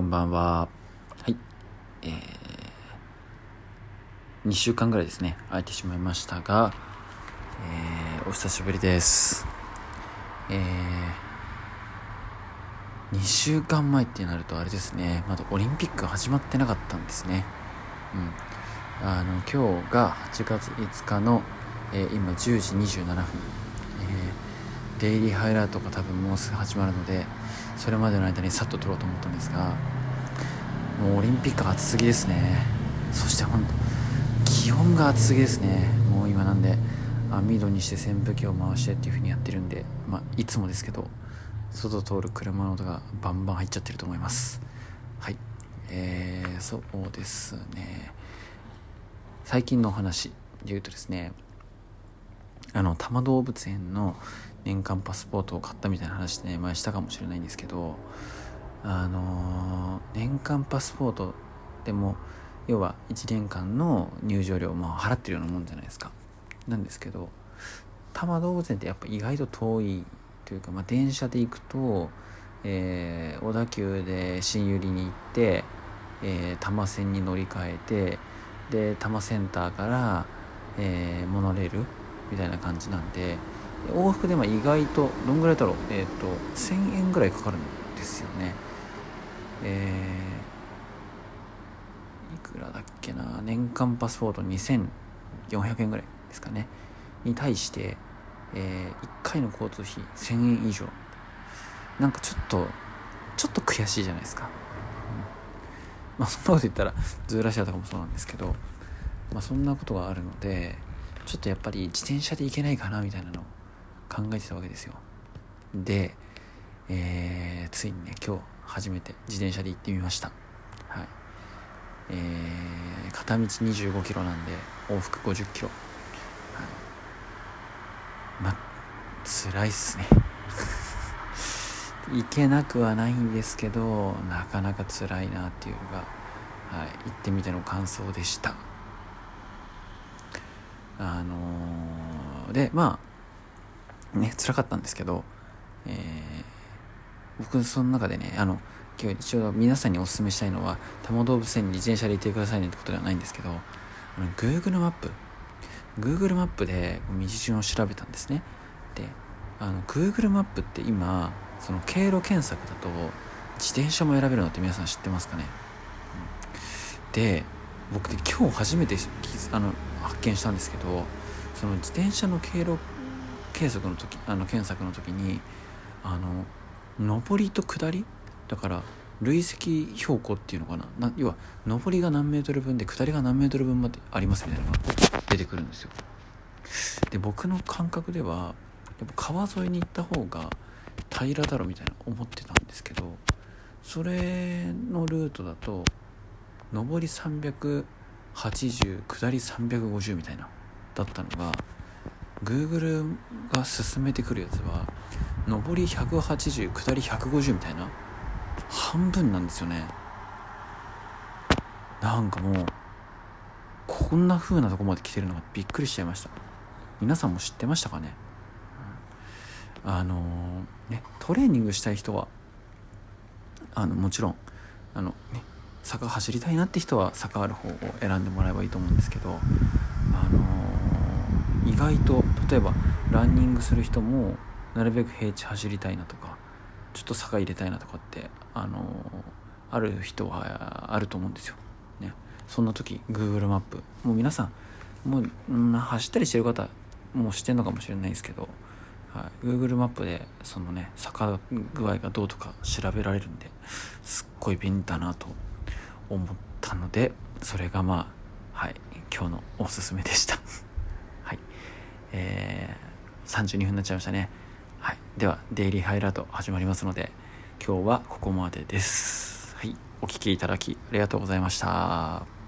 こんばんは。はい。えー、2週間ぐらいですね、空いてしまいましたが、えー、お久しぶりです。えー、2週間前ってなるとあれですね、まだオリンピック始まってなかったんですね。うん。あの、今日が8月5日の、えー、今10時27分。デイリーハイライトが多分もうすぐ始まるので、それまでの間にさっと撮ろうと思ったんですがもうオリンピック暑すぎですね。そして本当気温が暑すぎですね。もう今なんで網戸にして扇風機を回してっていう風にやってるんでまあいつもですけど外通る車の音がバンバン入っちゃってると思います。はい。えー、そうですね。最近のお話で言うとですねあの多摩動物園の年間パスポートを買ったみたいな話ね前したかもしれないんですけどあのー、年間パスポートでも要は1年間の入場料をまあ払ってるようなもんじゃないですか。なんですけど多摩動物園ってやっぱ意外と遠いというか、まあ、電車で行くと、えー、小田急で新百合に行って、えー、多摩線に乗り換えてで多摩センターから、えー、モノレールみたいな感じなんで往復でも意外とどんぐらいだろう？えっ、ー、と1000円ぐらいかかるんですよね。えー、いくらだっけな？年間パスポート2400円ぐらいですかね。に対して、えー、1回の交通費1000円以上。なんかちょっとちょっと悔しいじゃないですか、うん、まあそんなこと言ったらズーラシアとかもそうなんですけどまあそんなことがあるのでちょっとやっぱり自転車で行けないかなみたいなのを考えてたわけですよ。で、えー、ついにね今日初めて自転車で行ってみました。はい。えー、片道2 5キロなんで往復5 0キロ。はい。ま辛いっすね。行けなくはないんですけどなかなか辛いなっていうのが、はい、行ってみての感想でした。あのー、でまあね辛かったんですけど、えー、僕その中でねあの今日一応皆さんにお勧めしたいのは多摩動物園に自転車で行ってくださいねってことではないんですけどあの Google マップ Google マップで道順を調べたんですね。であの Google マップって今その経路検索だと自転車も選べるのって皆さん知ってますかね、うん、で僕で今日初めてあの発見したんですけどその自転車の経路計測の時あの検索の時にあの上りと下りだから累積標高っていうのかな？な要は上りが何メートル分で下りが何メートル分までありますみたいなのが出てくるんですよ。で僕の感覚ではやっぱ川沿いに行った方が平らだろみたいな思ってたんですけどそれのルートだと上り80下り350みたいなだったのが Google が進めてくるやつは上り180下り150みたいな半分なんですよね。なんかもうこんな風なとこまで来てるのがびっくりしちゃいました。皆さんも知ってましたかね、うん、あのー、ねトレーニングしたい人はあのもちろんあのね坂走りたいなって人は坂ある方を選んでもらえばいいと思うんですけどあのー、意外と例えばランニングする人もなるべく平地走りたいなとかちょっと坂入れたいなとかってあのー、ある人はあると思うんですよ。ね、そんな時 Google マップ。もう皆さんもう、ん、走ったりしてる方もうしてんのかもしれないですけど、はい、Google マップでそのね坂具合がどうとか調べられるんですっごい便利だなと思ったのでそれがまあはい今日のおすすめでした。はい。えー、32分になっちゃいましたね。はい。ではデイリーハイライト始まりますので今日はここまでです。はい。お聴きいただきありがとうございました。